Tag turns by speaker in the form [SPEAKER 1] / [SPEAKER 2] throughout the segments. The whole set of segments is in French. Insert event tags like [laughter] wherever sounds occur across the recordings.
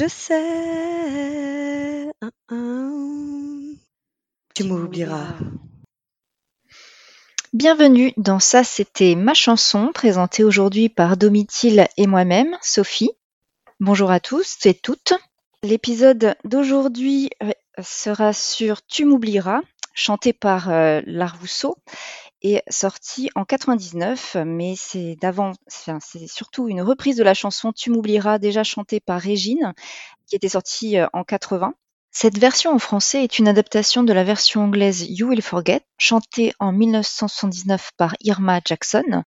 [SPEAKER 1] Je sais. Hein, hein. Tu m'oublieras.
[SPEAKER 2] Bienvenue dans Ça c'était ma chanson, présentée aujourd'hui par Domitil et moi-même, Sophie. Bonjour à tous et toutes. L'épisode d'aujourd'hui euh, sera sur Tu m'oublieras, chanté par euh, Rousseau et sorti en 99, mais c'est d'avant, c'est surtout une reprise de la chanson Tu m'oublieras, déjà chantée par Régine, qui était sortie euh, en 80. Cette version en français est une adaptation de la version anglaise You Will Forget, chantée en 1979 par Irma Jackson.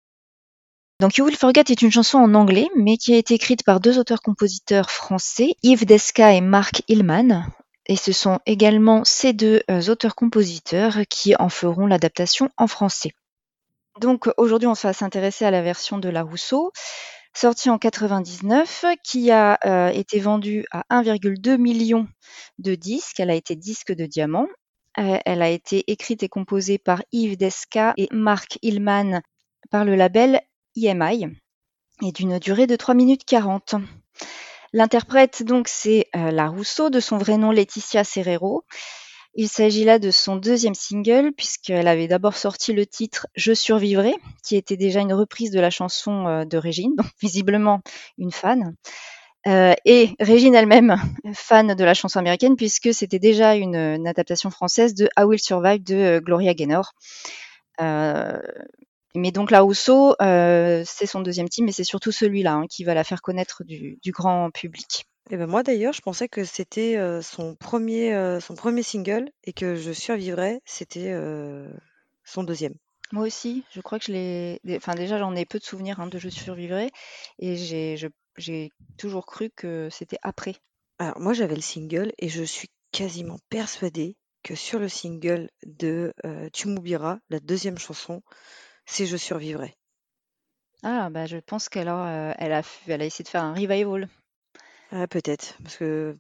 [SPEAKER 2] Donc You Will Forget est une chanson en anglais, mais qui a été écrite par deux auteurs-compositeurs français, Yves Desca et Mark Hillman. Et ce sont également ces deux euh, auteurs-compositeurs qui en feront l'adaptation en français. Donc aujourd'hui, on va s'intéresser à la version de La Rousseau, sortie en 99, qui a euh, été vendue à 1,2 million de disques. Elle a été disque de diamant. Euh, elle a été écrite et composée par Yves Desca et Mark Hillman par le label EMI et d'une durée de 3 minutes 40. L'interprète donc c'est euh, La Rousseau, de son vrai nom Laetitia Serrero. Il s'agit là de son deuxième single puisqu'elle avait d'abord sorti le titre Je survivrai, qui était déjà une reprise de la chanson euh, de Régine, donc [laughs] visiblement une fan. Euh, et Régine elle-même, [laughs] fan de la chanson américaine, puisque c'était déjà une, adaptation française de I Will Survive de Gloria Gaynor. Mais donc la Rousseau, euh, c'est son deuxième team, mais c'est surtout celui-là hein, qui va la faire connaître du, grand public.
[SPEAKER 1] Et ben moi d'ailleurs, je pensais que c'était euh, son premier euh, son premier single et que Je survivrais, c'était son deuxième.
[SPEAKER 2] Moi aussi, je crois que je l'ai. Enfin déjà, j'en ai peu de souvenirs hein, de Je survivrai, et j'ai toujours cru que c'était après.
[SPEAKER 1] Alors moi j'avais le single et je suis quasiment persuadée que sur le single de Tu m'oublieras, la deuxième chanson, si je survivrai.
[SPEAKER 2] Ah, bah, je pense qu'elle a, euh, elle a, elle a essayé de faire un revival.
[SPEAKER 1] Ah, peut-être, parce que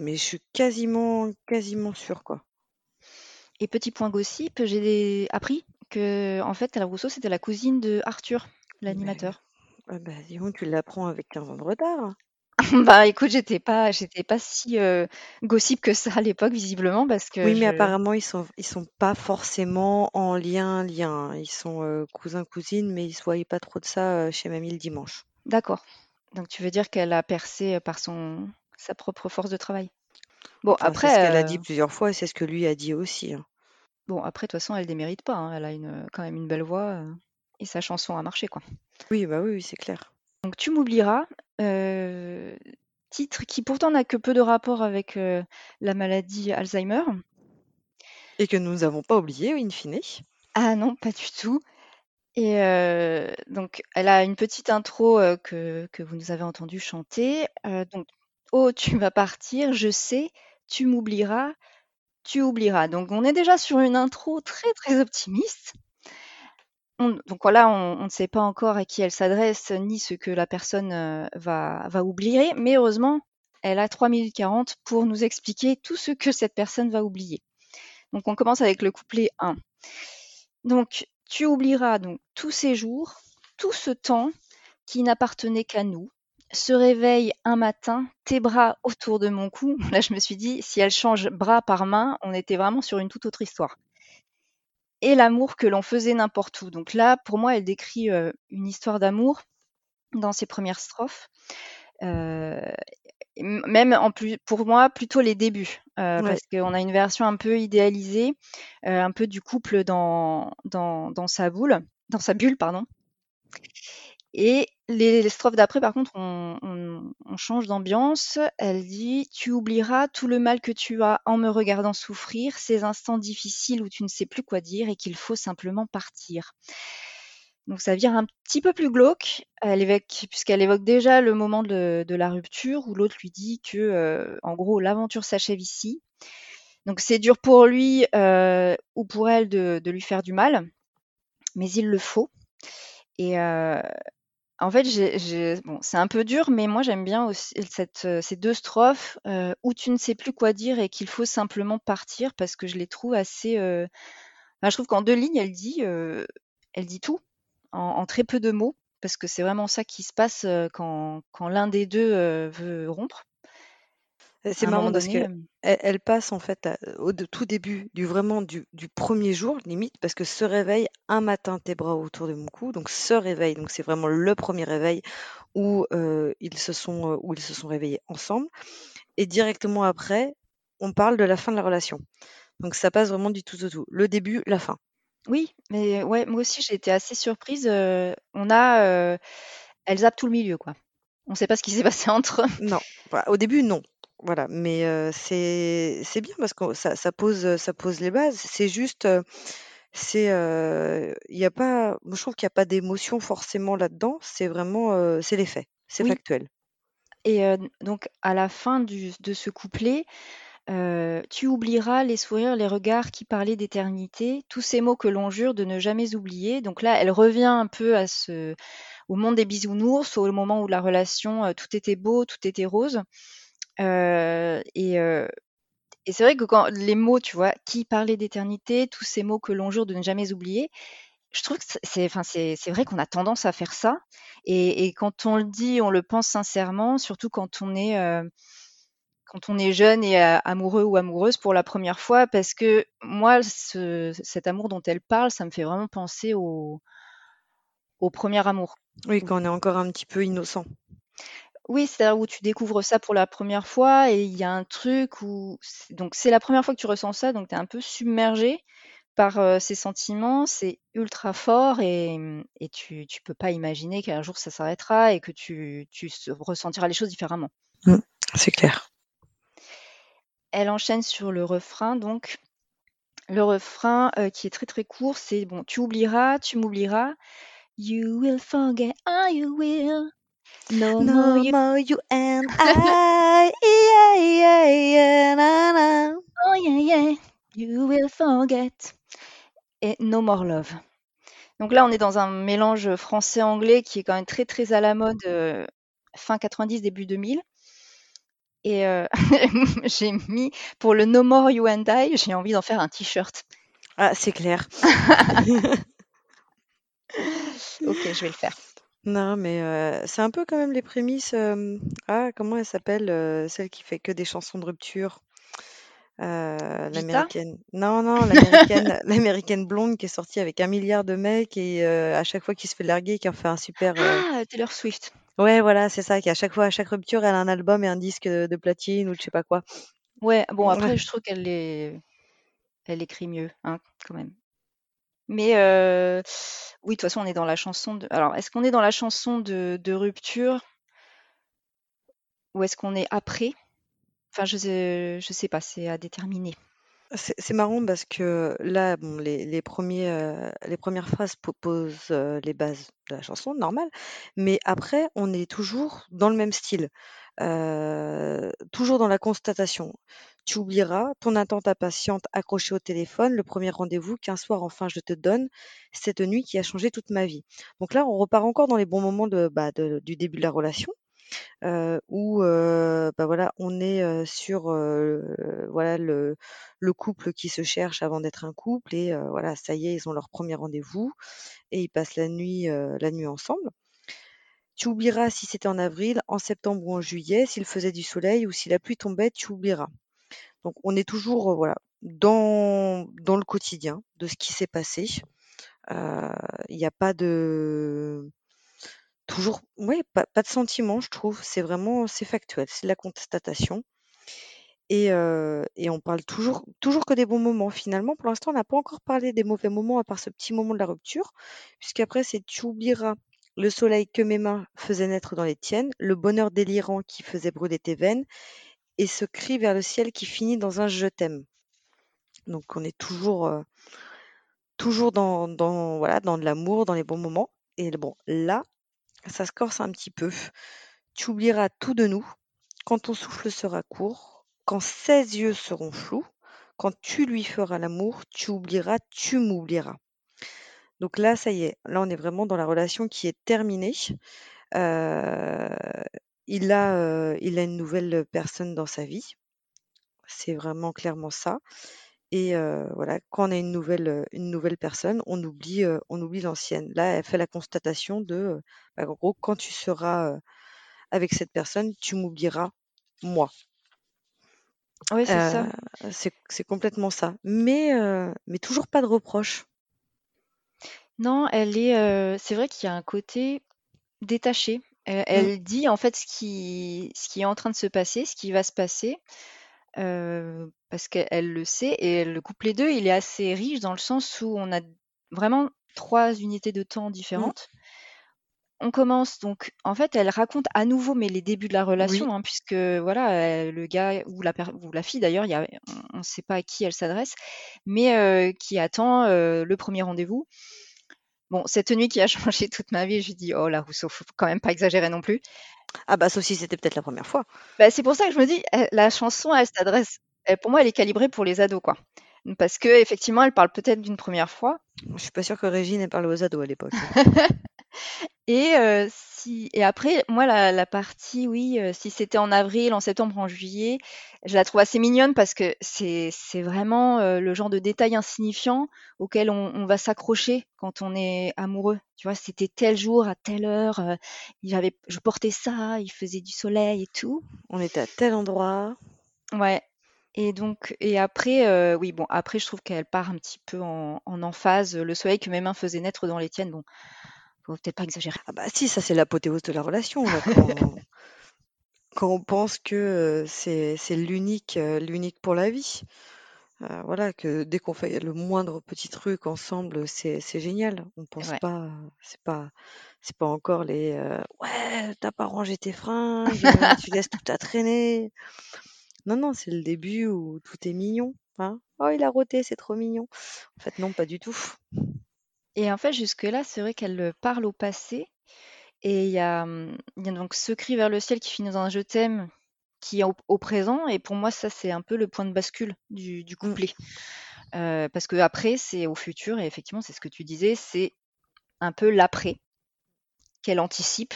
[SPEAKER 1] mais je suis quasiment, quasiment sûre, quoi.
[SPEAKER 2] Et petit point gossip, j'ai appris que, en fait, la Rousseau, c'était la cousine de Arthur, l'animateur.
[SPEAKER 1] Ah bah, dis tu l'apprends avec 15 ans de retard. [laughs]
[SPEAKER 2] Bah, écoute, j'étais pas j'étais pas si, euh, gossip que ça à l'époque visiblement parce que
[SPEAKER 1] Oui, mais apparemment ils sont ils sont pas forcément en lien, lien. Ils sont, euh, cousins, cousines, mais ils se voyaient pas trop de ça, euh, chez mamie le dimanche.
[SPEAKER 2] D'accord. Donc tu veux dire qu'elle a percé, par son sa propre force de travail? Bon après,
[SPEAKER 1] c'est ce qu'elle a dit plusieurs fois et c'est ce que lui a dit aussi, hein.
[SPEAKER 2] bon après de toute façon elle démérite pas, hein. Elle a une, quand même une belle voix, et sa chanson a marché, quoi.
[SPEAKER 1] Oui, bah, oui, oui, c'est clair.
[SPEAKER 2] Donc Tu m'oublieras, titre qui pourtant n'a que peu de rapport avec, la maladie Alzheimer.
[SPEAKER 1] Et que nous n'avons pas oublié, in fine.
[SPEAKER 2] Ah non, pas du tout et donc elle a une petite intro, que que vous nous avez entendu chanter, donc: «Oh tu vas partir, je sais, tu m'oublieras, tu oublieras». Donc on est déjà sur une intro très, très optimiste donc voilà, on, ne sait pas encore à qui elle s'adresse, ni ce que la personne euh, va, oublier, mais heureusement, elle a 3 minutes 40 pour nous expliquer tout ce que cette personne va oublier. Donc on commence avec le couplet 1. Donc tu oublieras donc tous ces jours, tout ce temps qui n'appartenait qu'à nous, se réveille un matin, tes bras autour de mon cou. [laughs] Là, je me suis dit, si elle change bras par main, on était vraiment sur une toute autre histoire et l'amour que l'on faisait n'importe où. Donc là, pour moi, elle décrit une histoire d'amour dans ses premières strophes. même en plus, pour moi, plutôt les débuts, parce qu'on a une version un peu idéalisée, un peu du couple dans, dans, dans sa boule, dans sa bulle, pardon. Et les, strophes d'après, par contre, on, change d'ambiance. Elle dit Tu oublieras tout le mal que tu as en me regardant souffrir, ces instants difficiles où tu ne sais plus quoi dire et qu'il faut simplement partir. Donc ça vient un petit peu plus glauque, puisqu'elle évoque déjà le moment de, la rupture où l'autre lui dit que, euh, en gros, l'aventure s'achève ici. Donc c'est dur pour lui euh, ou pour elle de, lui faire du mal, mais il le faut. Et, euh, en fait, c'est un peu dur, mais moi j'aime bien aussi euh, ces deux strophes, euh, où tu ne sais plus quoi dire et qu'il faut simplement partir parce que je les trouve assez, euh, je trouve qu'en deux lignes, elle dit, elle dit tout en, très peu de mots, parce que c'est vraiment ça qui se passe quand l'un des deux veut rompre.
[SPEAKER 1] C'est marrant parce qu'elle elle passe en fait au tout début du vraiment du, du premier jour limite parce que se réveille un matin tes bras autour de mon cou donc se réveille donc c'est vraiment le premier réveil où ils se sont où ils se sont réveillés ensemble et directement après on parle de la fin de la relation donc ça passe vraiment du tout au tout le début la fin
[SPEAKER 2] Oui, mais ouais, moi aussi j'ai été assez surprise. on a, elle zappe tout le milieu quoi. On ne sait pas ce qui s'est [laughs] passé entre eux.
[SPEAKER 1] non au début non voilà, mais c'est c'est bien parce que ça ça pose, ça pose les bases. C'est juste, c'est, il y a pas moi je trouve qu'il y a pas d'émotion forcément là-dedans, c'est vraiment, c'est les faits, c'est factuel.
[SPEAKER 2] et donc à la fin du de ce couplet, «Tu oublieras les sourires, les regards qui parlaient d'éternité, tous ces mots que l'on jure de ne jamais oublier». Donc là, elle revient un peu à ce au monde des bisounours, au moment où la relation, tout était beau, tout était rose. Euh, et, euh, et c'est vrai que quand les mots, tu vois, qui parlait d'éternité, tous ces mots que l'on jure de ne jamais oublier, je trouve que c'est, enfin, c'est, vrai qu'on a tendance à faire ça. Et, et, quand on le dit, on le pense sincèrement, surtout quand on est, euh, quand on est jeune et amoureux ou amoureuse pour la première fois, parce que moi, ce, cet amour dont elle parle, ça me fait vraiment penser au, au premier amour.
[SPEAKER 1] Oui, quand on est encore un petit peu innocent.
[SPEAKER 2] Oui, c'est là où tu découvres ça pour la première fois et il y a un truc où donc c'est la première fois que tu ressens ça, donc tu es un peu submergé par, ces sentiments, c'est ultra fort et mmh, et tu tu peux pas imaginer qu'un jour ça s'arrêtera et que tu tu ressentiras les choses différemment.
[SPEAKER 1] Mmh, c'est clair.
[SPEAKER 2] Elle enchaîne sur le refrain donc. Le refrain, qui est très, très court, c'est bon: «Tu oublieras, tu m'oublieras, you will forget, ah you will».
[SPEAKER 1] No, more, you. and I. Yeah, yeah, yeah, na, na.
[SPEAKER 2] Oh yeah, yeah. You will forget. Et No More Love. Donc là, on est dans un mélange français-anglais qui est quand même très très à la mode euh, fin 90, début 2000. Et euh, [laughs] j'ai mis pour le No More You and I, j'ai envie d'en faire un t-shirt.
[SPEAKER 1] Ah, c'est clair. [laughs] [laughs]
[SPEAKER 2] ok, je vais le faire.
[SPEAKER 1] Non, mais c'est un peu quand même les prémices, ah comment elle s'appelle, celle qui fait que des chansons de rupture? l'américaine non, non, [laughs] l'américaine l'américaine blonde qui est sortie avec un milliard de mecs et à chaque fois qu'il se fait larguer, qui en fait un super,
[SPEAKER 2] Ah! Taylor Swift.
[SPEAKER 1] ouais, voilà, c'est ça, qui à chaque fois à chaque rupture, elle a un album et un disque, de platine ou je sais pas quoi.
[SPEAKER 2] Ouais, bon après je trouve qu'elle est elle écrit mieux, hein, quand même. Mais oui, de toute façon, on est dans la chanson de alors est-ce qu'on est dans la chanson de rupture? Ou est-ce qu'on est après? Enfin, je sais je sais pas, c'est à déterminer.
[SPEAKER 1] C'est marrant parce que là, bon, les premiers, les premières phrases posent, les bases de la chanson, normal, mais après on est toujours dans le même style, toujours dans la constatation. Tu oublieras ton attente impatiente accrochée au téléphone, le premier rendez-vous qu'un soir enfin je te donne, cette nuit qui a changé toute ma vie. Donc là, on repart encore dans les bons moments bah, du début de la relation, euh, où euh, bah, voilà, on est sur voilà le, le, couple qui se cherche avant d'être un couple et voilà, ça y est, ils ont leur premier rendez-vous et ils passent la nuit, la nuit ensemble. Tu oublieras si c'était en avril, en septembre ou en juillet, s'il faisait du soleil ou si la pluie tombait, tu oublieras. Donc on est toujours, voilà, dans le quotidien de ce qui s'est passé. il n'y a pas de toujours oui, pas de sentiment, je trouve. C'est vraiment c'est factuel, c'est la constatation et et on parle toujours toujours que des bons moments. Finalement, pour l'instant, on n'a pas encore parlé des mauvais moments à part ce petit moment de la rupture, puisqu'après c'est tu oublieras le soleil que mes mains faisaient naître dans les tiennes, le bonheur délirant qui faisait brûler tes veines et ce cri vers le ciel qui finit dans un je t'aime. Donc on est toujours, euh, toujours dans, dans, voilà, dans de l'amour, dans les bons moments. Et bon, là, ça se corse un petit peu. Tu oublieras tout de nous quand ton souffle sera court, quand ses yeux seront flous, quand tu lui feras l'amour, tu oublieras, tu m'oublieras. Donc là, ça y est, là on est vraiment dans la relation qui est terminée. Euh, il a, il a une nouvelle personne dans sa vie. C'est vraiment clairement ça Et voilà, quand on a une nouvelle, une nouvelle personne, on oublie, on oublie l'ancienne. Là, elle fait la constatation de, bah, en gros, quand tu seras, avec cette personne, tu m'oublieras moi.
[SPEAKER 2] Oui, c'est ça.
[SPEAKER 1] c'est complètement ça. Mais mais toujours pas de reproche.
[SPEAKER 2] Non, elle est, c'est vrai qu'il y a un côté détaché. Elle, mmh. elle dit en fait ce qui, ce qui est en train de se passer, ce qui va se passer parce qu'elle le sait et le couplet 2, il est assez riche dans le sens où on a vraiment trois unités de temps mmh. différentes. On commence donc en fait, elle raconte à nouveau, mais les débuts de la relation, hein, puisque voilà, le gars ou la ou la fille d'ailleurs, on ne sait pas à qui elle s'adresse, mais qui attend, le premier rendez-vous. Bon, cette nuit qui a [laughs] changé toute ma vie, je lui dis: «Oh la Rousseau, faut quand même pas exagérer non plus».
[SPEAKER 1] Ah bah, sauf si c'était peut-être la première fois.
[SPEAKER 2] Bah, c'est pour ça que je me dis, la chanson, elle s'adresse pour moi, elle est calibrée pour les ados, quoi. Parce qu'effectivement, elle parle peut-être d'une première fois.
[SPEAKER 1] Je suis pas sûre que Régine ait parlé aux ados à l'époque. [laughs]
[SPEAKER 2] Et si et après, moi la partie oui, si c'était en avril, en septembre, en juillet, je la trouve assez mignonne parce que c'est c'est vraiment, le genre de détail insignifiant auquel on va s'accrocher quand on est amoureux. Tu vois? C'était tel jour à telle heure, j'avais je portais ça, il faisait du soleil et tout.
[SPEAKER 1] On était à tel endroit.
[SPEAKER 2] Ouais et donc et après, oui bon, après je trouve qu'elle part un petit peu en en emphase, le soleil que mes mains faisaient naître dans les tiennes, bon faut peut-être pas exagérer.
[SPEAKER 1] Ah bah si, ça c'est l'apothéose de la relation. [laughs] quand, on pense que c'est l'unique l'unique pour la vie. voilà, que dès qu'on fait le moindre petit truc ensemble, c'est génial. On pense pas, c'est pas, c'est pas encore les ouais, t'as pas rangé tes fringues, [laughs] tu laisses tout à traîner. Non, non, c'est le début où tout est mignon. Hein. Oh, il a roté, c'est trop mignon. En fait, non, pas du tout.
[SPEAKER 2] Et en fait, jusque-là, c'est vrai qu'elle parle au passé. Et il y a, mmh, y a donc Ce cri vers le ciel qui finit dans un je t'aime qui est au, présent. Et pour moi, ça, c'est un peu le point de bascule du, du mmh. couplet. parce que après, c'est au futur. Et effectivement, c'est ce que tu disais, c'est un peu l'après qu'elle anticipe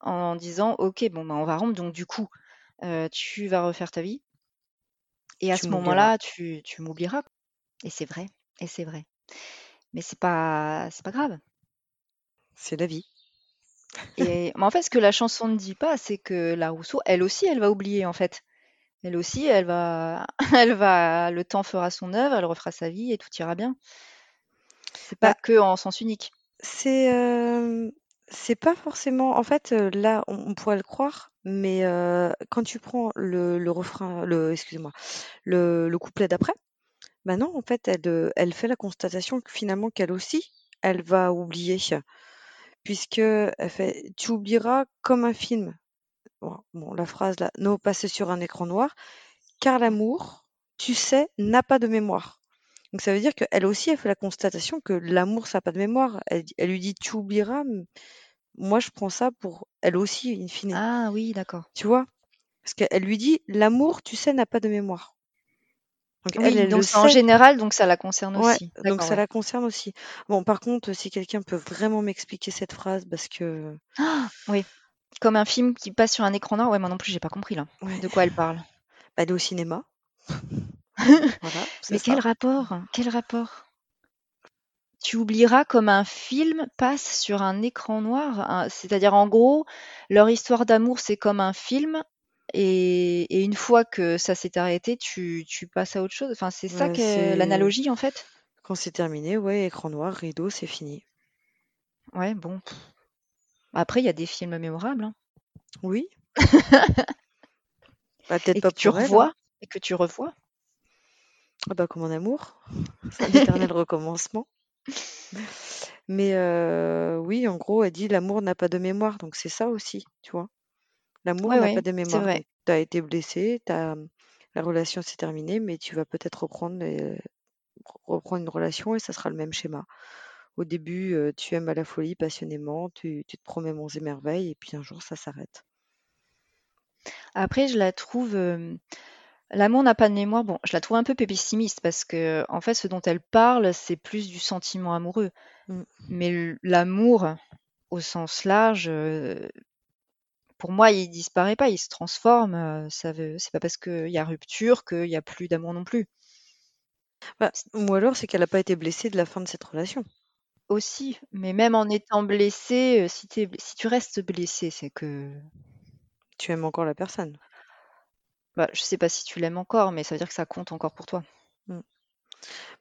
[SPEAKER 2] en disant Ok, bon, bah, on va rompre. Donc, du coup, tu vas refaire ta vie. Et à ce moment-là, tu, tu m'oublieras. Et c'est vrai. Et c'est vrai. Mais c'est pas c'est pas grave.
[SPEAKER 1] C'est la vie.
[SPEAKER 2] Et mais en fait, ce que la chanson ne dit pas, c'est que la Rousseau, elle aussi, elle va oublier en fait. Elle aussi, elle va [laughs] elle va le temps fera son œuvre, elle refera sa vie et tout ira bien. C'est pas bah que en sens unique.
[SPEAKER 1] C'est, c'est pas forcément en fait, là, on pourrait le croire, mais quand tu prends le le refrain le excusez-moi, le le couplet d'après bah non, en fait, elle, elle fait la constatation que finalement qu'elle aussi, elle va oublier. Puisque elle fait Tu oublieras comme un film. Bon, la phrase là, non passer sur un écran noir, car l'amour, tu sais, n'a pas de mémoire. Donc ça veut dire qu'elle aussi, elle fait la constatation que l'amour, ça n'a pas de mémoire. Elle, elle lui dit tu oublieras. Moi, je prends ça pour elle aussi, in fine.
[SPEAKER 2] Ah oui, d'accord.
[SPEAKER 1] Tu vois? Parce qu'elle lui dit l'amour, tu sais, n'a pas de mémoire.
[SPEAKER 2] Donc elle, donc en général, donc ça la concerne aussi.
[SPEAKER 1] donc ça la concerne aussi. Bon, par contre, si quelqu'un peut vraiment m'expliquer cette phrase, parce que
[SPEAKER 2] ah, [gasps] oui, comme un film qui passe sur un écran noir. Ouais, moi non plus, j'ai pas compris là. De quoi elle parle? [laughs]
[SPEAKER 1] Elle est au cinéma. [laughs]
[SPEAKER 2] voilà, Mais quel rapport? Quel rapport? Tu oublieras comme un film passe sur un écran noir. C'est-à-dire, en gros, leur histoire d'amour, c'est comme un film et, une fois que ça s'est arrêté, tu, passes à autre chose? Enfin, c'est ça que l'analogie en fait?
[SPEAKER 1] Quand c'est terminé, ouais, écran noir, rideau, c'est fini.
[SPEAKER 2] Ouais, bon. Après, il y a des films mémorables. Hein.
[SPEAKER 1] Oui. [laughs] Bah, peut-être
[SPEAKER 2] pas que tu hein. revois et que tu revois.
[SPEAKER 1] Ah bah comme mon amour, c'est un éternel [laughs] recommencement. Mais euh, oui, en gros, elle dit l'amour n'a pas de mémoire, donc c'est ça aussi, tu vois. L'amour n'a pas de mémoire. Tu as été blessé, la relation s'est terminée, mais tu vas peut-être reprendre, reprendre une relation et ça sera le même schéma. Au début, tu aimes à la folie passionnément, tu, te promets monts et merveilles, et puis un jour, ça s'arrête.
[SPEAKER 2] Après, je la trouve. L'amour n'a pas de mémoire. Bon, je la trouve un peu pessimiste parce que, en fait, ce dont elle parle, c'est plus du sentiment amoureux. Mmh. Mais l'amour, au sens large, pour moi, il disparaît pas, il se transforme. ça veut, c'est pas parce qu'il y a rupture qu'il y a plus d'amour non plus.
[SPEAKER 1] Bah, ou alors c'est qu'elle a pas été blessée de la fin de cette relation.
[SPEAKER 2] Aussi, mais même en étant blessée, si tu si tu restes blessé, c'est que
[SPEAKER 1] Tu aimes encore la personne.
[SPEAKER 2] bah, je sais pas si tu l'aimes encore, mais ça veut dire que ça compte encore pour toi.
[SPEAKER 1] Mmh.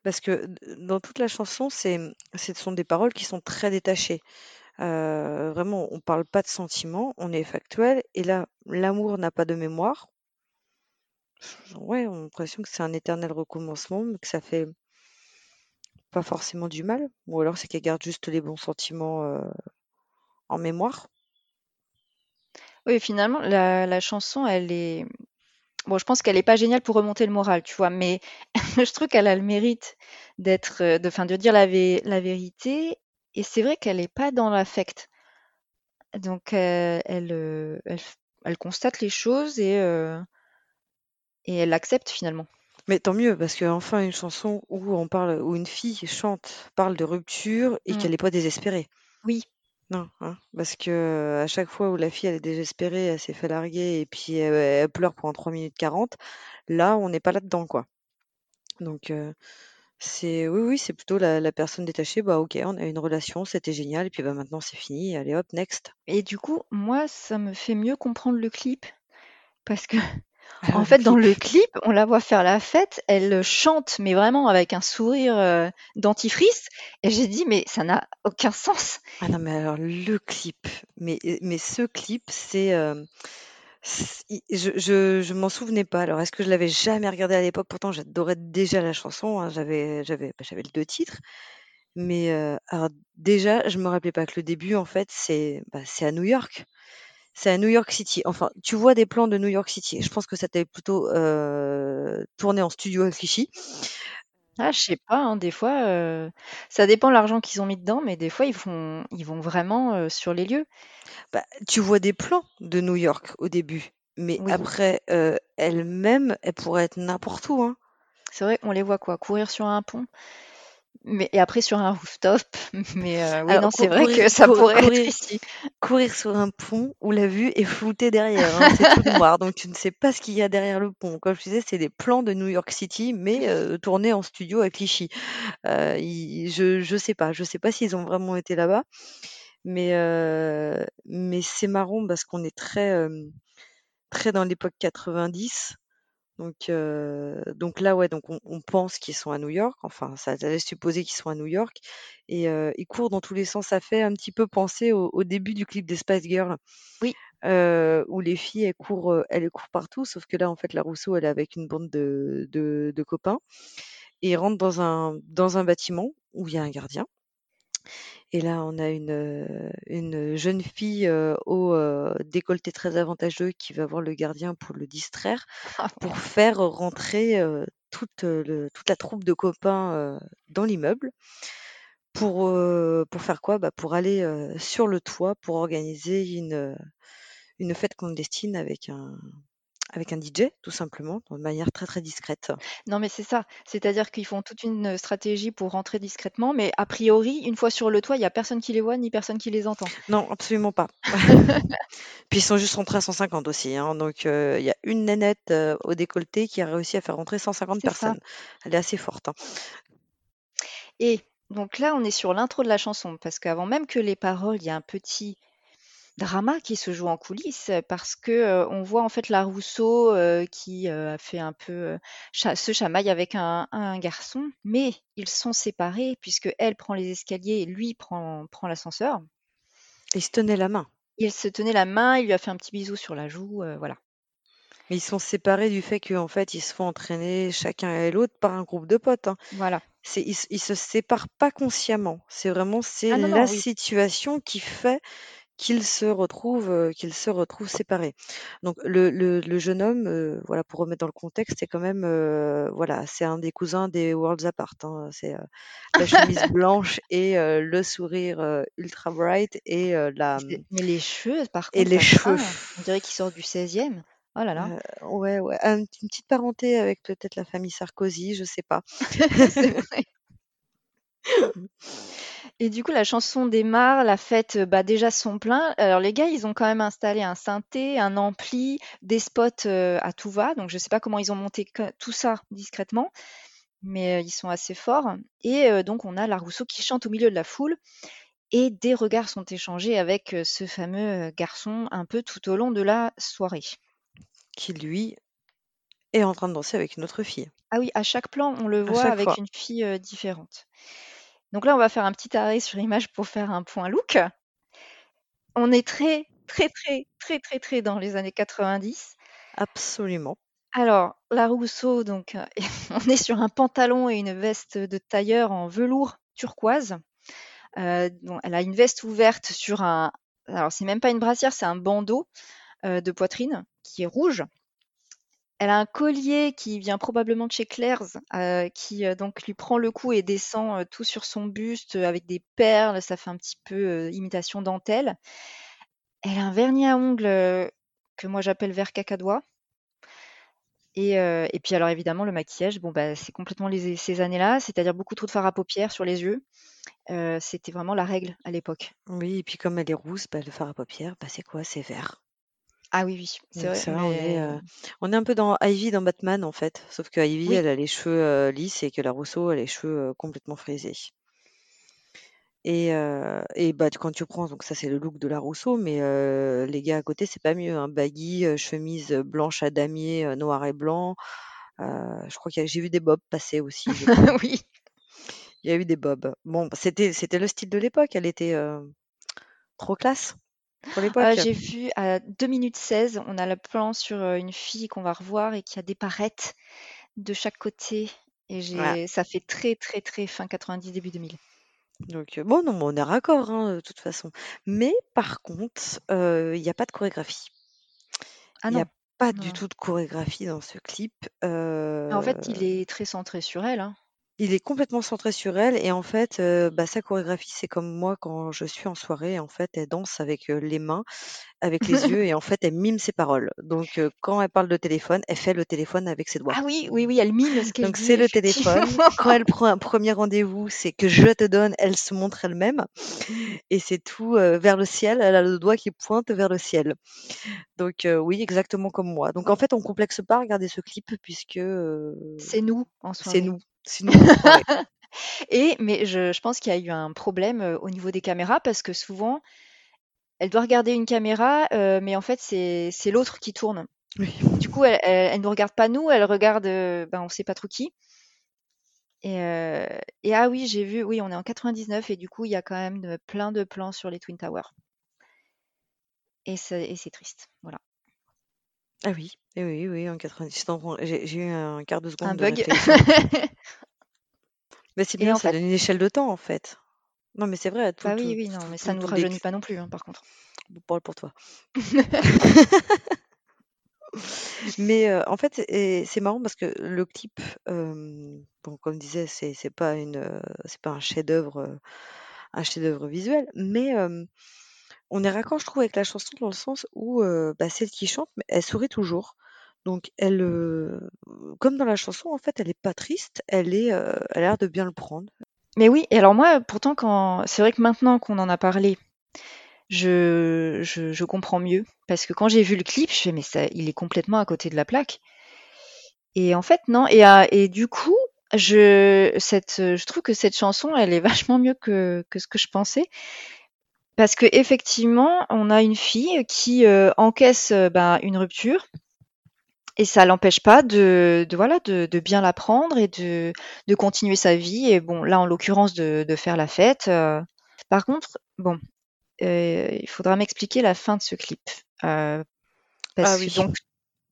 [SPEAKER 1] Parce que dans toute la chanson, c'est, ce sont des paroles qui sont très détachées. Vraiment, on parle pas de sentiments, on est factuel. Et là, l'amour n'a pas de mémoire. Ouais, on a l'impression que c'est un éternel recommencement, mais que ça fait pas forcément du mal. Ou alors c'est qu'elle garde juste les bons sentiments en mémoire.
[SPEAKER 2] Oui, finalement, la, chanson, elle est. Bon, je pense qu'elle est pas géniale pour remonter le moral, tu vois, mais [laughs] je trouve qu'elle a le mérite d'être, de, fin, de dire la, la vérité. Et c'est vrai qu'elle n'est pas dans l'affect. Donc, euh, elle, euh, elle, elle, constate les choses et, et elle l'accepte finalement.
[SPEAKER 1] Mais tant mieux, parce qu'enfin une chanson où on parle, où une fille chante, parle de rupture et
[SPEAKER 2] Mmh.
[SPEAKER 1] qu'elle n'est pas désespérée.
[SPEAKER 2] Oui.
[SPEAKER 1] Non, hein, parce que à chaque fois où la fille elle est désespérée, elle s'est fait larguer et puis elle, elle pleure pendant 3 minutes 40, là on n'est pas là-dedans quoi. Donc c'est oui oui, c'est plutôt la, la personne détachée, bah OK, on a une relation, c'était génial et puis bah maintenant c'est fini, allez hop, next.
[SPEAKER 2] Et du coup, moi ça me fait mieux comprendre le clip parce que [laughs]
[SPEAKER 1] Ah,
[SPEAKER 2] en
[SPEAKER 1] le
[SPEAKER 2] fait, dans
[SPEAKER 1] clip.
[SPEAKER 2] le clip, on la voit faire la fête, elle chante, mais vraiment avec un sourire euh, dentifrice. Et j'ai dit, mais ça n'a aucun sens.
[SPEAKER 1] Ah non, mais alors le clip, mais, mais ce clip, c'est. Je je, m'en souvenais pas. Alors, est-ce que je l'avais jamais regardé à l'époque? Pourtant, j'adorais déjà la chanson. hein, J'avais j'avais bah, j'avais les deux titres. Mais euh, déjà, je me rappelais pas que le début, en fait, c'est bah, c'est à New York. C'est à New York City. Enfin, tu vois des plans de New York City. Je pense que ça t'avait plutôt euh, tourné en studio à Clichy.
[SPEAKER 2] Ah, je sais pas, hein, des fois, ça dépend de l'argent qu'ils ont mis dedans, mais des fois, ils font, ils vont vraiment sur les lieux.
[SPEAKER 1] Bah, tu vois des plans de New York au début, mais
[SPEAKER 2] Oui.
[SPEAKER 1] après, elle-même, elle pourrait être n'importe où. Hein.
[SPEAKER 2] C'est vrai, on les voit quoi, courir sur un pont, mais et après sur un rooftop. [laughs] Mais euh, oui,
[SPEAKER 1] Alors,
[SPEAKER 2] non, c'est vrai
[SPEAKER 1] courir-
[SPEAKER 2] que ça
[SPEAKER 1] cou-
[SPEAKER 2] pourrait
[SPEAKER 1] courir-
[SPEAKER 2] être ici.
[SPEAKER 1] Courir sur un pont où la vue est floutée derrière, hein, c'est tout noir, donc tu ne sais pas ce qu'il y a derrière le pont. Comme je disais, c'est des plans de New York City, mais euh, tournés en studio à Clichy. Euh, je je sais pas, je sais pas s'ils ont vraiment été là-bas, mais euh, mais c'est marrant parce qu'on est très euh, très dans l'époque 90. Donc, euh, donc là, ouais, donc on, on pense qu'ils sont à New York. Enfin, ça, laisse supposer qu'ils sont à New York. Et euh, ils courent dans tous les sens. Ça fait un petit peu penser au, au début du clip des Spice Girls.
[SPEAKER 2] Oui.
[SPEAKER 1] euh, où les filles, elles courent, elles courent partout. Sauf que là, en fait, la Rousseau, elle est avec une bande de, de, de copains. Et ils rentrent dans un, dans un bâtiment où il y a un gardien. Et là, on a une, euh, une jeune fille euh, au euh, décolleté très avantageux qui va voir le gardien pour le distraire,
[SPEAKER 2] Ah, [laughs]
[SPEAKER 1] pour faire rentrer toute, le- toute la troupe de copains dans l'immeuble. Pour, pour faire quoi? Bah, Pour aller sur le toit pour organiser une, une fête clandestine avec un, avec un DJ, tout simplement, de manière très très discrète.
[SPEAKER 2] Non, mais c'est ça. C'est-à-dire qu'ils font toute une stratégie pour rentrer discrètement, mais a priori, une fois sur le toit, il y a personne qui les voit ni personne qui les entend.
[SPEAKER 1] Non, absolument pas. [laughs] Puis ils sont juste rentrés à 150 aussi. hein, donc euh, il y a une nénette euh, au décolleté qui a réussi à faire rentrer 150
[SPEAKER 2] C'est ça.
[SPEAKER 1] personnes. Elle est assez forte. hein.
[SPEAKER 2] Et donc là, on est sur l'intro de la chanson, parce qu'avant même que les paroles, il y a un petit drama qui se joue en coulisses, parce que on voit en fait la Rousseau qui a fait un peu euh, cha- se chamaille avec un, un garçon, mais ils sont séparés puisque elle prend les escaliers et lui prend, prend l'ascenseur.
[SPEAKER 1] Ils se tenaient la main.
[SPEAKER 2] Il se tenait la main, il lui a fait un petit bisou sur la joue, voilà.
[SPEAKER 1] Mais ils sont séparés du fait qu'en fait, ils se font entraîner chacun et l'autre par un groupe de potes. hein.
[SPEAKER 2] Voilà.
[SPEAKER 1] C'est, ils, s- ils se séparent pas consciemment. C'est vraiment c'est
[SPEAKER 2] Ah non,
[SPEAKER 1] la
[SPEAKER 2] non, oui.
[SPEAKER 1] situation qui fait qu'ils se retrouvent, euh, qu'ils se retrouvent séparés. Donc le, le, le jeune homme, euh, voilà, pour remettre dans le contexte, c'est quand même, euh, voilà, c'est un des cousins des Worlds Apart. hein. C'est la chemise [laughs] blanche et le sourire ultra bright et la
[SPEAKER 2] C'est- Mais les cheveux, par
[SPEAKER 1] et
[SPEAKER 2] contre,
[SPEAKER 1] les cheveux.
[SPEAKER 2] On dirait qu'il sort du 16e. Oh là là.
[SPEAKER 1] Ouais, ouais, un- une petite parenté avec peut-être la famille Sarkozy, je sais pas. [laughs]
[SPEAKER 2] C'est vrai. [laughs] Et du coup, la chanson démarre, la fête, euh, bah, déjà son plein. Alors les gars, ils ont quand même installé un synthé, un ampli, des spots euh, à tout va. Donc je sais pas comment ils ont monté que- tout ça discrètement. mais ils sont assez forts. Et donc on a la Rousseau qui chante au milieu de la foule et des regards sont échangés avec ce fameux garçon un peu tout au long de la soirée.
[SPEAKER 1] Qui lui est en train de danser avec une autre fille.
[SPEAKER 2] Ah oui, à chaque plan, on le voit avec une fille différente. Donc là, on va faire un petit arrêt sur l'image pour faire un point look. On est très, très, très, très, très, très dans les années 90.
[SPEAKER 1] Absolument.
[SPEAKER 2] Alors, la Rousseau, donc, [laughs] on est sur un pantalon et une veste de tailleur en velours turquoise. elle a une veste ouverte sur un. Alors, c'est même pas une brassière, c'est un bandeau de poitrine qui est rouge. Elle a un collier qui vient probablement de chez Claire's, qui donc lui prend le cou et descend tout sur son buste avec des perles. Ça fait un petit peu imitation dentelle. Elle a un vernis à ongles que moi j'appelle vert cacadois. Et, et, puis alors évidemment le maquillage, bon bah c'est complètement ces années-là, c'est-à-dire beaucoup trop de fard à paupières sur les yeux. c'était vraiment la règle à l'époque.
[SPEAKER 1] Oui, et puis comme elle est rousse, bah, le fard à paupières, bah, c'est quoi? C'est vert.
[SPEAKER 2] Ah oui, oui, c'est vrai.
[SPEAKER 1] on est, on est un peu dans Ivy dans Batman en fait, sauf que Ivy, elle a les cheveux lisses et que la Rousseau a les cheveux complètement frisés. Et, et bah, quand tu prends, donc ça c'est le look de la Rousseau, mais les gars à côté, c'est pas mieux. Hein. Baggy, chemise blanche à damier, noir et blanc. je crois que j'ai vu des bobs passer aussi. [laughs]
[SPEAKER 2] oui.
[SPEAKER 1] Il y a eu des bobs. Bon, c'était c'était le style de l'époque. Elle était trop classe.
[SPEAKER 2] Euh, j'ai vu à 2 minutes 16, on a le plan sur une fille qu'on va revoir et qui a des parettes de chaque côté. Et j'ai, ça fait très, très, très fin 90, début 2000.
[SPEAKER 1] Donc, bon, non, on est raccord, hein, de toute façon. Mais par contre, il n'y a pas de chorégraphie. Ah Il n'y a pas du tout de chorégraphie dans ce clip.
[SPEAKER 2] En fait, il est très centré sur elle. Hein.
[SPEAKER 1] Il est complètement centré sur elle et en fait, bah, sa chorégraphie, c'est comme moi quand je suis en soirée, en fait, elle danse avec, les mains, avec les [laughs] yeux et en fait, elle mime ses paroles. Donc quand elle parle de téléphone, elle fait le téléphone avec ses doigts.
[SPEAKER 2] Ah oui, oui, oui, elle mime ce qu'elle
[SPEAKER 1] Donc c'est le téléphone. Quand elle prend un premier rendez-vous, c'est que je te donne, elle se montre elle-même et c'est tout, vers le ciel, elle a le doigt qui pointe vers le ciel. Donc oui, exactement comme moi. Donc en fait, on complexe pas à regarder ce clip puisque,
[SPEAKER 2] C'est nous, en
[SPEAKER 1] c'est nous. Sinon, [laughs]
[SPEAKER 2] Et mais je je pense qu'il y a eu un problème, au niveau des caméras parce que souvent, elle doit regarder une caméra, mais en fait, c'est c'est l'autre qui tourne. Du coup, elle elle nous regarde pas nous, elle regarde, ben, on sait pas trop qui. Et et ah oui, j'ai vu, oui, on est en 99 et du coup, il y a quand même plein de plans sur les Twin Towers. Et c'est et c'est triste, voilà.
[SPEAKER 1] Ah oui, eh oui, oui, en 90. j'ai j'ai eu un quart de seconde
[SPEAKER 2] Un
[SPEAKER 1] de
[SPEAKER 2] bug.
[SPEAKER 1] Mais [laughs] c'est bien, ça donne une échelle de temps, en fait. Non, mais c'est vrai,
[SPEAKER 2] tout Bah oui, oui, non, mais ça ne nous rajeunit pas non plus, hein, par contre.
[SPEAKER 1] Bon, parle pour toi. [laughs] [laughs] Mais en fait, c'est marrant parce que le clip, bon, comme je disais, c'est c'est pas une, c'est pas un chef-d'œuvre, un chef-d'œuvre visuel, mais on est raccord, je trouve, avec la chanson dans le sens où, bah, celle qui chante, elle sourit toujours. Donc elle, comme dans la chanson, en fait, elle est pas triste, elle est, elle a l'air de bien le prendre.
[SPEAKER 2] Mais oui, et alors moi, pourtant, quand c'est vrai que maintenant qu'on en a parlé, je, je, comprends mieux. Parce que quand j'ai vu le clip, je fais, mais ça, il est complètement à côté de la plaque. Et en fait, non. Et, et du coup, je, cette, je trouve que cette chanson, elle est [laughs] vachement mieux que, que ce que je pensais. Parce que effectivement, on a une fille qui euh, encaisse euh, ben, une rupture et ça l'empêche pas de, de voilà de, de, bien l'apprendre et de, de continuer sa vie et bon là en l'occurrence de, de faire la fête. Euh. Par contre, bon, il faudra m'expliquer la fin de ce clip parce ah oui. que donc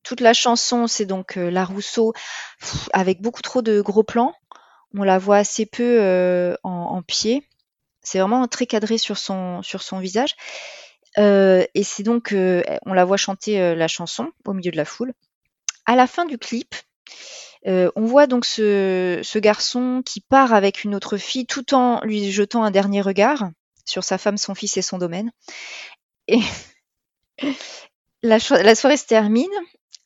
[SPEAKER 2] toute la chanson c'est donc la Rousseau avec beaucoup trop de gros plans. On la voit assez peu en, en pied c'est vraiment très cadré sur son, visage. Euh, et c'est donc, euh, on la voit chanter euh, la chanson au milieu de la foule. À la fin du clip, on voit donc ce, ce, garçon qui part avec une autre fille tout en lui jetant un dernier regard sur sa femme, son fils et son domaine. Et [laughs] la, la soirée se termine,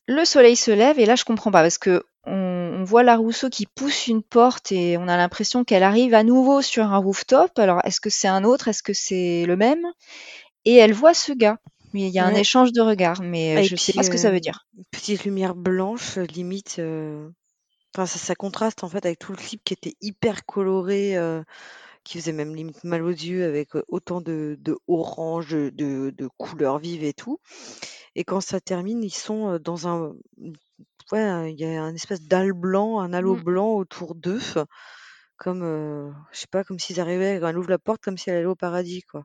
[SPEAKER 2] le soleil se lève et là je comprends pas parce que on, voit la Rousseau qui pousse une porte et on a l'impression qu'elle arrive à nouveau sur un rooftop. Alors, est-ce que c'est un autre? Est-ce que c'est le même? Et elle voit ce gars. Il y a un échange de regards, mais je ne sais pas ce que ça veut dire.
[SPEAKER 1] Petite lumière blanche, limite. Euh, Enfin, ça ça contraste, en fait, avec tout le clip qui était hyper coloré, qui faisait même limite mal aux yeux avec, autant de de orange, de de couleurs vives et tout et quand ça termine, ils sont, dans un ouais, il y a un espèce d'halo blanc un halo
[SPEAKER 2] Mmh.
[SPEAKER 1] blanc autour d'eux, comme, heu, je sais pas, comme s'ils arrivaient elle ouvre la porte comme si elle allait au paradis, quoi.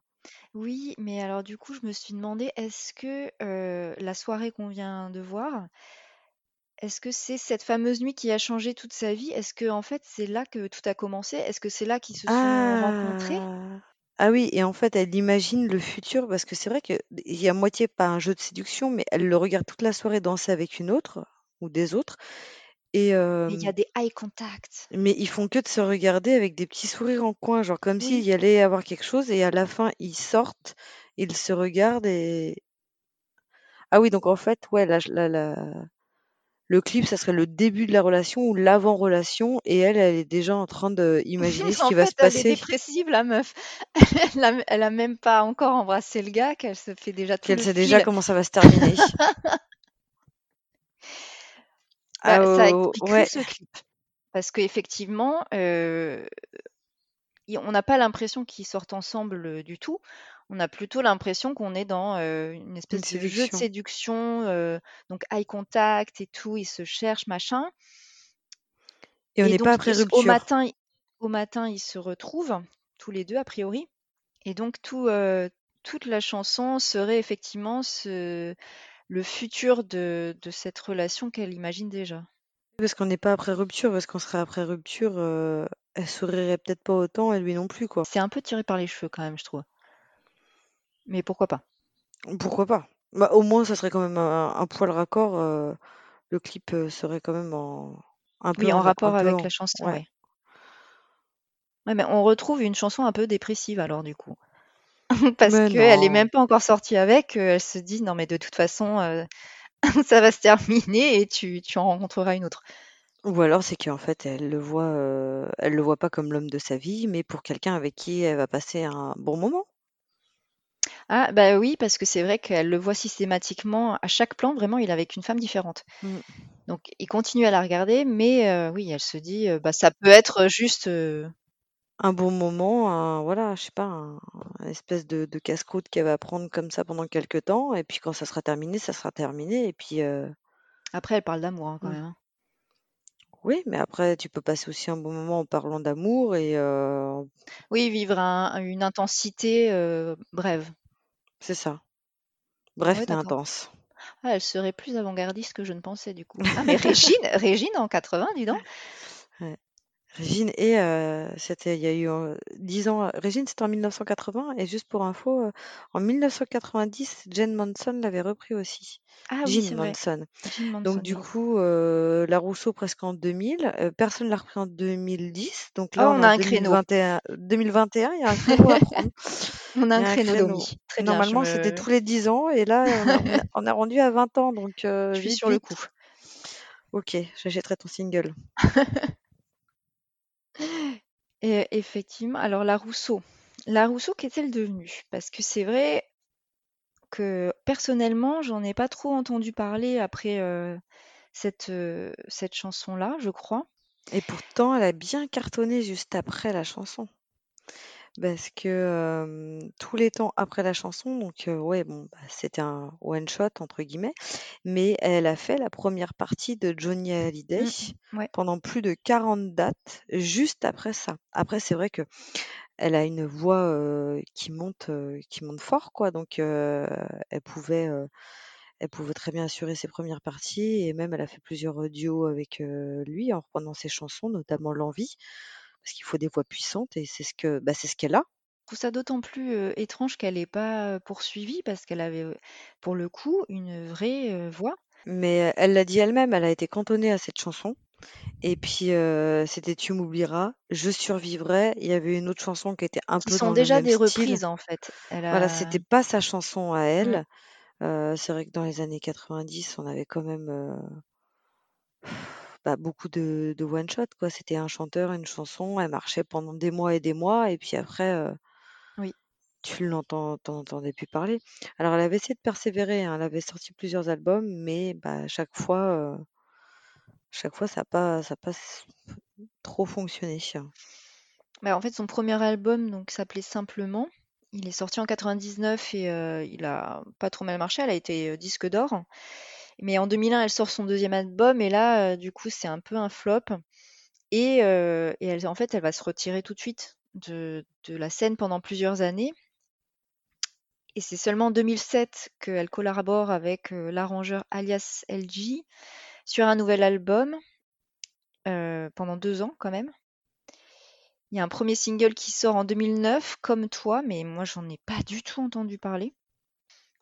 [SPEAKER 2] Oui, mais alors du coup, je me suis demandé, est-ce que, heu, la soirée qu'on vient de voir est-ce que c'est cette fameuse nuit qui a changé toute sa vie? Est-ce qu'en fait, c'est là que tout a commencé? Est-ce que c'est là qu'ils se sont rencontrés?
[SPEAKER 1] Ah! Ah oui et en fait, elle imagine le futur parce que c'est vrai qu'il y a moitié pas un jeu de séduction, mais elle le regarde toute la soirée danser avec une autre ou des autres et
[SPEAKER 2] il y a des eye contact.
[SPEAKER 1] mais ils font que de se regarder avec des petits sourires en coin, genre comme s'il
[SPEAKER 2] Oui.
[SPEAKER 1] y allait avoir quelque chose et à la fin, ils sortent, ils se regardent et ah oui, donc en fait, ouais, la la la le clip, ça serait le début de la relation ou l'avant-relation et elle, elle est déjà en train d'imaginer [laughs] ce qui va se
[SPEAKER 2] fait, elle est
[SPEAKER 1] passer.
[SPEAKER 2] dépressive la meuf. [laughs] Elle a elle a même pas encore embrassé le gars qu'elle se fait déjà tout
[SPEAKER 1] Qu'elle
[SPEAKER 2] le
[SPEAKER 1] sait déjà comment ça va se [laughs] terminer. Ah,
[SPEAKER 2] Bah, ça expliquerait
[SPEAKER 1] ouais.
[SPEAKER 2] ce clip. Parce qu'effectivement, on n'a pas l'impression qu'ils sortent ensemble, du tout. On a plutôt l'impression qu'on est dans, une
[SPEAKER 1] Une
[SPEAKER 2] espèce de jeu de
[SPEAKER 1] séduction.
[SPEAKER 2] donc eye contact et tout, ils se cherchent, machin
[SPEAKER 1] Et on n'est pas après
[SPEAKER 2] ils au
[SPEAKER 1] rupture.
[SPEAKER 2] matin au matin, ils se retrouvent tous les 2 a priori et donc tout, toute la chanson serait effectivement ce le futur de de cette relation qu'elle imagine déjà?
[SPEAKER 1] Parce qu'on n'est pas après rupture, parce qu'on serait après rupture, heu, elle sourirait peut-être pas autant et lui non plus, quoi.
[SPEAKER 2] C'est un peu tiré par les cheveux quand même, je trouve. Mais pourquoi pas?
[SPEAKER 1] Pourquoi pas? Bah, au moins, ça serait quand même un un poil raccord, heu, le clip, heu, serait quand même en un peu
[SPEAKER 2] Oui, en rapport avec
[SPEAKER 1] en
[SPEAKER 2] la chanson,
[SPEAKER 1] ouais.
[SPEAKER 2] ouais. Ouais, mais on retrouve une chanson un peu dépressive alors du coup. [laughs] Parce
[SPEAKER 1] Mais
[SPEAKER 2] qu'elle est
[SPEAKER 1] non!
[SPEAKER 2] même pas encore sortie avec, heu, elle se dit: «Non mais de toute façon, heu, [laughs] ça va se terminer et tu tu en rencontreras une autre».
[SPEAKER 1] Ou alors c'est qu'en fait elle le voit, heu, elle le voit pas comme l'homme de sa vie, mais pour quelqu'un avec qui elle va passer un bon moment.
[SPEAKER 2] Ah bah oui, parce que c'est vrai qu'elle le voit systématiquement à chaque plan, vraiment, il est avec une femme différente.
[SPEAKER 1] Mmh.
[SPEAKER 2] Donc il continue à la regarder, mais oui, elle se dit, bah, ça peut être juste,
[SPEAKER 1] Un bon moment, un voilà, je sais pas, un un espèce de de casse-croûte qu'elle va prendre comme ça pendant quelque temps et puis quand ça sera terminé, ça sera terminé et puis, heu
[SPEAKER 2] après elle parle d'amour, hein, quand
[SPEAKER 1] mmh.
[SPEAKER 2] même, hein.
[SPEAKER 1] Oui, mais après tu peux passer aussi un bon moment en parlant d'amour et heu
[SPEAKER 2] Oui, vivre un une intensité, heu, brève.
[SPEAKER 1] c'est ça. Bref
[SPEAKER 2] Ouais,
[SPEAKER 1] mais
[SPEAKER 2] d'accord.
[SPEAKER 1] intense.
[SPEAKER 2] Ah, elle serait plus avant-gardiste que je ne pensais du coup. Ah mais Régine [laughs] Régine en 80, dis donc!
[SPEAKER 1] Ouais. Régine et heu, c'était il y a eu, heu, 10 ans Régine, c'était en 1980 et juste pour info, heu, en 1990, Jane Manson l'avait repris aussi.
[SPEAKER 2] Ah oui,
[SPEAKER 1] Jim
[SPEAKER 2] c'est vrai.
[SPEAKER 1] Manson.
[SPEAKER 2] Jim
[SPEAKER 1] Donc
[SPEAKER 2] Manson,
[SPEAKER 1] du
[SPEAKER 2] oui.
[SPEAKER 1] coup, heu, La Rousseau presque en 2000, heu, personne l'a repris en 2010, donc
[SPEAKER 2] Oh,
[SPEAKER 1] là on
[SPEAKER 2] on
[SPEAKER 1] est
[SPEAKER 2] a
[SPEAKER 1] en
[SPEAKER 2] un créneau.
[SPEAKER 1] 2021- 2021, il y a un créneau à prendre. [laughs]
[SPEAKER 2] On a
[SPEAKER 1] Il
[SPEAKER 2] un
[SPEAKER 1] y a un
[SPEAKER 2] créneau
[SPEAKER 1] créneau.
[SPEAKER 2] Domi. Très bien, je
[SPEAKER 1] Normalement, c'était
[SPEAKER 2] me
[SPEAKER 1] tous les 10 ans et là on est rendu à 20 ans donc [laughs] heu,
[SPEAKER 2] je suis
[SPEAKER 1] vite,
[SPEAKER 2] sur le coup.
[SPEAKER 1] OK, j'achèterai ton single. [laughs]
[SPEAKER 2] Et effectivement, alors La Rousseau. La Rousseau, qu'est-elle devenue? Parce que c'est vrai que personnellement, j'en ai pas trop entendu parler après, cette, heu, cette chanson-là, je crois.
[SPEAKER 1] Et pourtant, elle a bien cartonné juste après la chanson. Parce que, tous les temps après la chanson, donc heu, ouais, bon, bah, c'était un «one shot» entre guillemets, mais elle a fait la première partie de Johnny Hallyday
[SPEAKER 2] Mmh, ouais.
[SPEAKER 1] pendant plus de 40 dates juste après ça. Après, c'est vrai qu'elle a une voix, qui monte, qui monte fort, quoi, donc elle pouvait, elle pouvait très bien assurer ses premières parties et même elle a fait plusieurs, duos avec, lui en reprenant ses chansons, notamment «L'Envie», parce qu'il faut des voix puissantes et c'est ce que bah, c'est ce qu'elle a.
[SPEAKER 2] Je trouve ça d'autant plus, étrange qu'elle ait pas, heu, poursuivi parce qu'elle avait, pour le coup, une vraie, voix.
[SPEAKER 1] Mais elle l'a dit elle-même, elle a été cantonnée à cette chanson et puis, c'était «Tu m'oublieras», «Je survivrai», il y avait une autre chanson qui était un
[SPEAKER 2] Qui
[SPEAKER 1] peu
[SPEAKER 2] sont
[SPEAKER 1] dans le
[SPEAKER 2] déjà
[SPEAKER 1] même
[SPEAKER 2] des
[SPEAKER 1] style.
[SPEAKER 2] reprises, en fait. Elle
[SPEAKER 1] Voilà,
[SPEAKER 2] a
[SPEAKER 1] c'était pas sa chanson à
[SPEAKER 2] mmh.
[SPEAKER 1] elle. Heu, c'est vrai que dans les années 90, on avait quand même, bah, beaucoup de de one shot, quoi. C'était un chanteur, une chanson, elle marchait pendant des mois et des mois et puis après, heu
[SPEAKER 2] Oui.
[SPEAKER 1] tu l'entends tu en entendais plus parler. Alors elle avait essayé de persévérer, hein, elle avait sorti plusieurs albums, mais bah, à chaque fois, heu chaque fois, ça n'a pas, ça a pas trop fonctionné.
[SPEAKER 2] Bah, en fait, son premier album donc s'appelait Simplement. Il est sorti en 99 et euh, il a pas trop mal marché. Elle a été euh, disque d'or. Mais en 2001, elle sort son deuxième album et là, euh, du coup, c'est un peu un flop. Et, elle, en fait, elle va se retirer tout de suite de, la scène pendant plusieurs années. Et c'est seulement en 2007 qu'elle collabore avec l'arrangeur Alias LG sur un nouvel album pendant deux ans quand même. Il y a un premier single qui sort en 2009, Comme toi, mais moi j'en ai pas du tout entendu parler.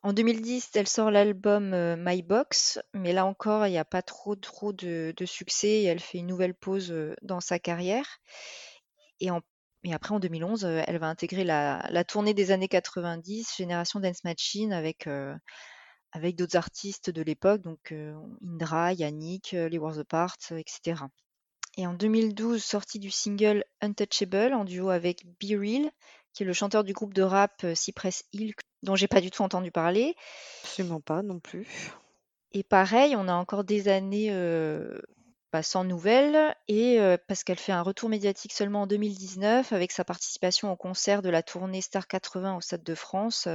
[SPEAKER 2] En 2010, elle sort l'album My Box, mais là encore, il n'y a pas trop trop de, succès et elle fait une nouvelle pause dans sa carrière. Et, après, en 2011, elle va intégrer la, tournée des années 90, Génération Dance Machine, avec, d'autres artistes de l'époque, donc Indra, Yannick, Les Wars Apart, etc. Et en 2012, sortie du single Untouchable en duo avec Be Real, qui est le chanteur du groupe de rap euh, Cypress Hill, dont j'ai pas du tout entendu parler.
[SPEAKER 1] Absolument pas non plus.
[SPEAKER 2] Et pareil, on a encore des années euh, bah, sans nouvelles, et euh, parce qu'elle fait un retour médiatique seulement en 2019 avec sa participation au concert de la tournée Star 80 au Stade de France,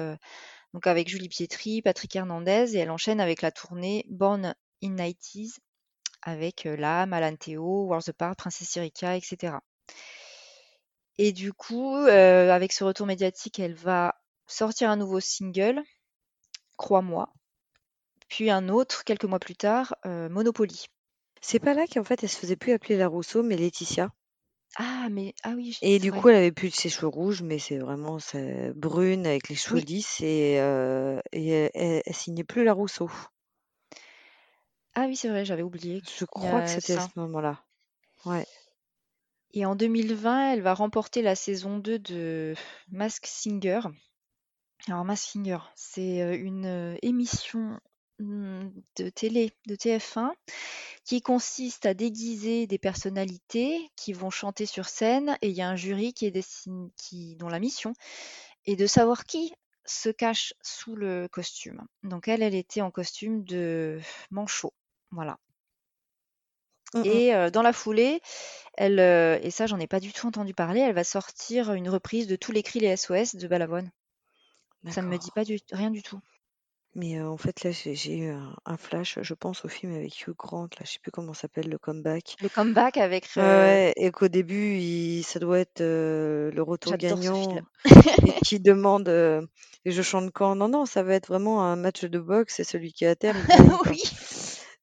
[SPEAKER 2] donc avec Julie Pietri, Patrick Hernandez, et elle enchaîne avec la tournée Born in 90s avec l'âme, Alan Théo, Wars Apart, Princesse Erika, etc. Et du coup, avec ce retour médiatique, elle va sortir un nouveau single, Crois-moi, puis un autre quelques mois plus tard, Monopoly.
[SPEAKER 1] C'est pas là qu'en fait elle se faisait plus appeler la Rousseau, mais Laetitia.
[SPEAKER 2] Ah, mais ah oui.
[SPEAKER 1] Et du coup, elle avait plus de ses cheveux rouges, mais c'est vraiment brune avec les cheveux lisses et, et elle, elle, signait plus la Rousseau.
[SPEAKER 2] Ah oui, c'est vrai, j'avais oublié.
[SPEAKER 1] Je crois que c'était à ce moment-là. Ouais.
[SPEAKER 2] Et en 2020, elle va remporter la saison 2 de Mask Singer. Alors, Mask Singer, c'est une émission hmm, de télé de TF1 qui consiste à déguiser des personnalités qui vont chanter sur scène et il y a un jury qui est qui, dont la mission est de savoir qui se cache sous le costume. Donc elle, elle était en costume de manchot. Voilà. Mmh et dans la foulée, elle, et ça j'en ai pas du tout entendu parler, elle va sortir une reprise de tous les cris les SOS de Balavoine. Ça ne me dit pas du rien du tout.
[SPEAKER 1] Mais en fait, là, j'ai eu un, flash, je pense au film avec Hugh Grant, là, je sais plus comment s'appelle, le comeback.
[SPEAKER 2] Le comeback avec.
[SPEAKER 1] Ouais, et qu'au début, ça doit être le retour gagnant et qui demande et je chante quand? Non, non, ça va être vraiment un match de boxe et celui qui est à terre, [laughs]
[SPEAKER 2] oui.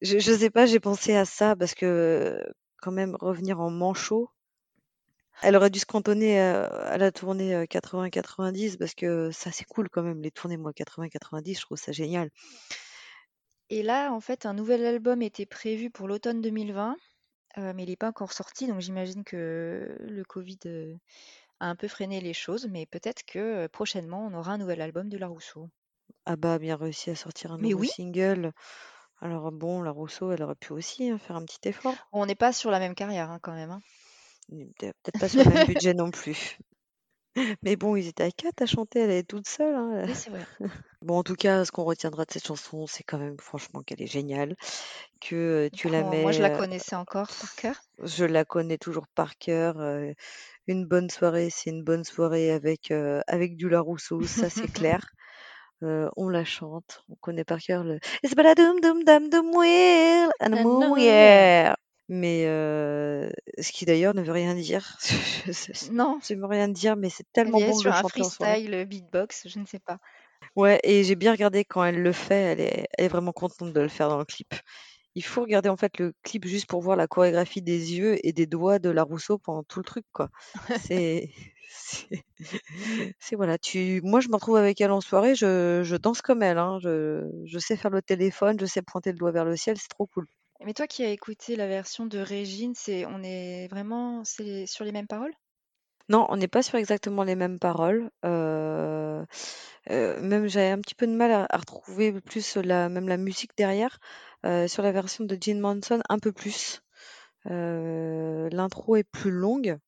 [SPEAKER 1] Je, je sais pas, j'ai pensé à ça parce que quand même revenir en manchot, elle aurait dû se cantonner à, la tournée 80-90 parce que ça c'est cool quand même les tournées moi 80-90, je trouve ça génial.
[SPEAKER 2] Et là, en fait, un nouvel album était prévu pour l'automne 2020, mais il n'est pas encore sorti, donc j'imagine que le Covid a un peu freiné les choses, mais peut-être que prochainement on aura un nouvel album de La Rousseau.
[SPEAKER 1] Ah bah bien réussi à sortir un nouveau single. Alors bon, la Rousseau, elle aurait pu aussi, hein, faire un petit effort.
[SPEAKER 2] On n'est pas sur la même carrière, hein, quand même, hein.
[SPEAKER 1] Peut-être pas sur le même budget non plus. [laughs] Mais bon, ils étaient à quatre à chanter, elle est toute seule,
[SPEAKER 2] Oui, c'est vrai. [laughs]
[SPEAKER 1] Bon, en tout cas, ce qu'on retiendra de cette chanson, c'est quand même franchement qu'elle est géniale, que, tu la mets,
[SPEAKER 2] moi je la connaissais encore par cœur.
[SPEAKER 1] je la connais toujours par cœur, une bonne soirée, c'est une bonne soirée avec, avec du ça c'est [laughs] clair. Euh, on la chante, on connaît par cœur le It's a dum dum dum dum wheel and a. Mais ce qui d'ailleurs ne veut rien dire. [laughs]
[SPEAKER 2] non.
[SPEAKER 1] Ça ne veut rien dire, mais c'est tellement bon de
[SPEAKER 2] le chanter un freestyle, beatbox, je ne sais pas.
[SPEAKER 1] Ouais, et j'ai bien regardé quand elle le fait, elle est, elle est vraiment contente de le faire dans le clip. Il faut regarder en fait le clip juste pour voir la chorégraphie des yeux et des doigts de la Rousseau pendant tout le truc, quoi. C'est [laughs] c'est voilà, tu moi je me retrouve avec elle en soirée, je, je danse comme elle, hein. je, je sais faire le téléphone, je sais pointer le doigt vers le ciel, c'est trop cool.
[SPEAKER 2] Mais toi qui as écouté la version de Régine, c'est on est vraiment c'est sur les mêmes paroles?
[SPEAKER 1] Non, on n'est pas sur exactement les mêmes paroles. Même j'avais un petit peu de mal à, retrouver plus la même la musique derrière. Sur la version de Gene Manson, un peu plus. l'intro est plus longue.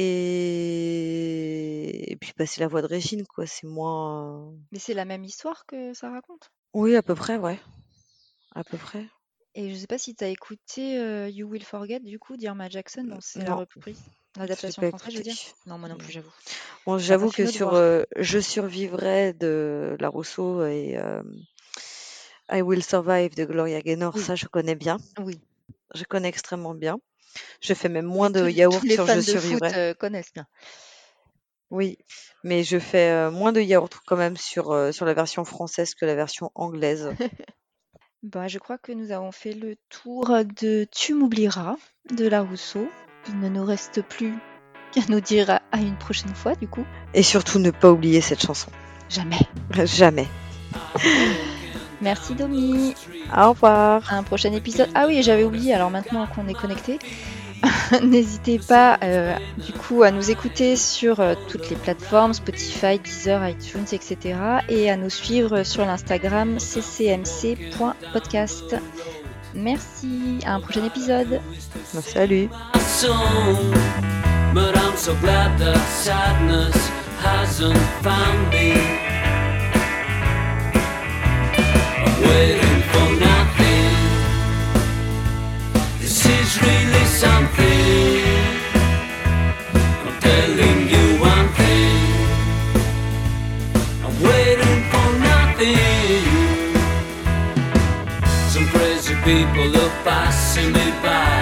[SPEAKER 1] Et, puis bah, c'est la voix de Régine, quoi. C'est moins.
[SPEAKER 2] Mais c'est la même histoire que ça raconte?
[SPEAKER 1] Oui, à peu près, ouais. À peu près.
[SPEAKER 2] Et je sais pas si tu as écouté euh, You Will Forget, du coup, d'Irma Jackson. Bon, c'est la
[SPEAKER 1] Non,
[SPEAKER 2] reprise. L'adaptation
[SPEAKER 1] pas
[SPEAKER 2] française, je veux dire? Non, moi non plus, j'avoue.
[SPEAKER 1] Bon,
[SPEAKER 2] Ça
[SPEAKER 1] j'avoue
[SPEAKER 2] fait
[SPEAKER 1] que sur euh, Je survivrai de La Rousseau et euh, I Will Survive de Gloria Gaynor,
[SPEAKER 2] Oui.
[SPEAKER 1] ça je connais bien.
[SPEAKER 2] Oui.
[SPEAKER 1] Je connais extrêmement bien. Je fais même moins de
[SPEAKER 2] tous,
[SPEAKER 1] yaourt
[SPEAKER 2] tous les
[SPEAKER 1] sur
[SPEAKER 2] fans
[SPEAKER 1] Je
[SPEAKER 2] de foot
[SPEAKER 1] survivrai.
[SPEAKER 2] euh, connaissent bien.
[SPEAKER 1] Oui, mais je fais euh, moins de yaourt quand même sur, euh, sur la version française que la version anglaise. [laughs]
[SPEAKER 2] Bah, je crois que nous avons fait le tour de Tu m'oublieras de la Rousseau. Il ne nous reste plus qu'à nous dire à- à une prochaine fois, du coup.
[SPEAKER 1] Et surtout ne pas oublier cette chanson.
[SPEAKER 2] Jamais.
[SPEAKER 1] Jamais. [laughs]
[SPEAKER 2] Merci Domi.
[SPEAKER 1] Au revoir.
[SPEAKER 2] À un prochain épisode. Ah oui, j'avais oublié, alors maintenant qu'on est connecté, [laughs] n'hésitez pas euh, du coup à nous écouter sur euh, toutes les plateformes, Spotify, Deezer, iTunes, etc. Et à nous suivre sur l'Instagram ccmc.podcast. Merci, à un prochain épisode.
[SPEAKER 1] Salut.
[SPEAKER 3] song, but I'm so glad that sadness hasn't found me. I'm waiting is really something. I'm telling you one thing. I'm waiting for nothing. Some crazy people are passing me by.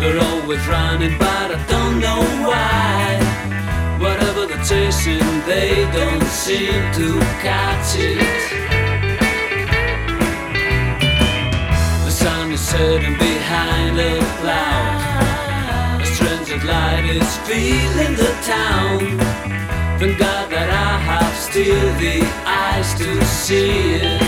[SPEAKER 3] They're always running, but I don't know why. Whatever they're chasing, they don't seem to catch it. Is setting behind a cloud. A strange light is filling the town. Thank God that I have still the eyes to see it.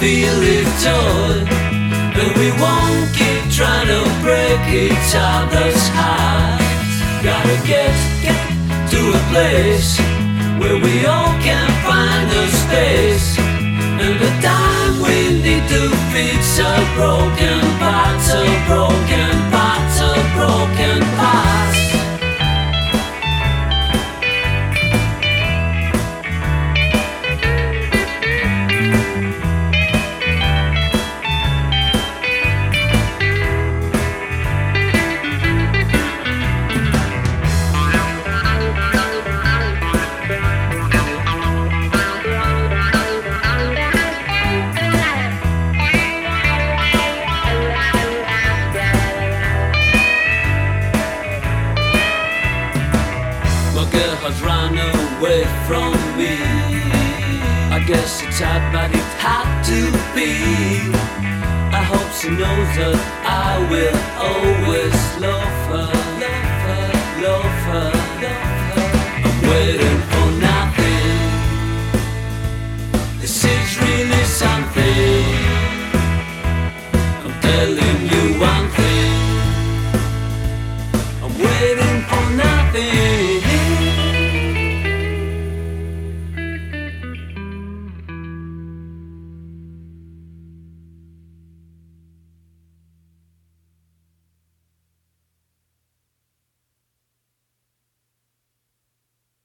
[SPEAKER 3] Feel is joy. And we won't keep trying to break each other's hearts. Gotta get, get to a place where we all can find a space and the time we need to fix a broken parts, broken parts, broken parts.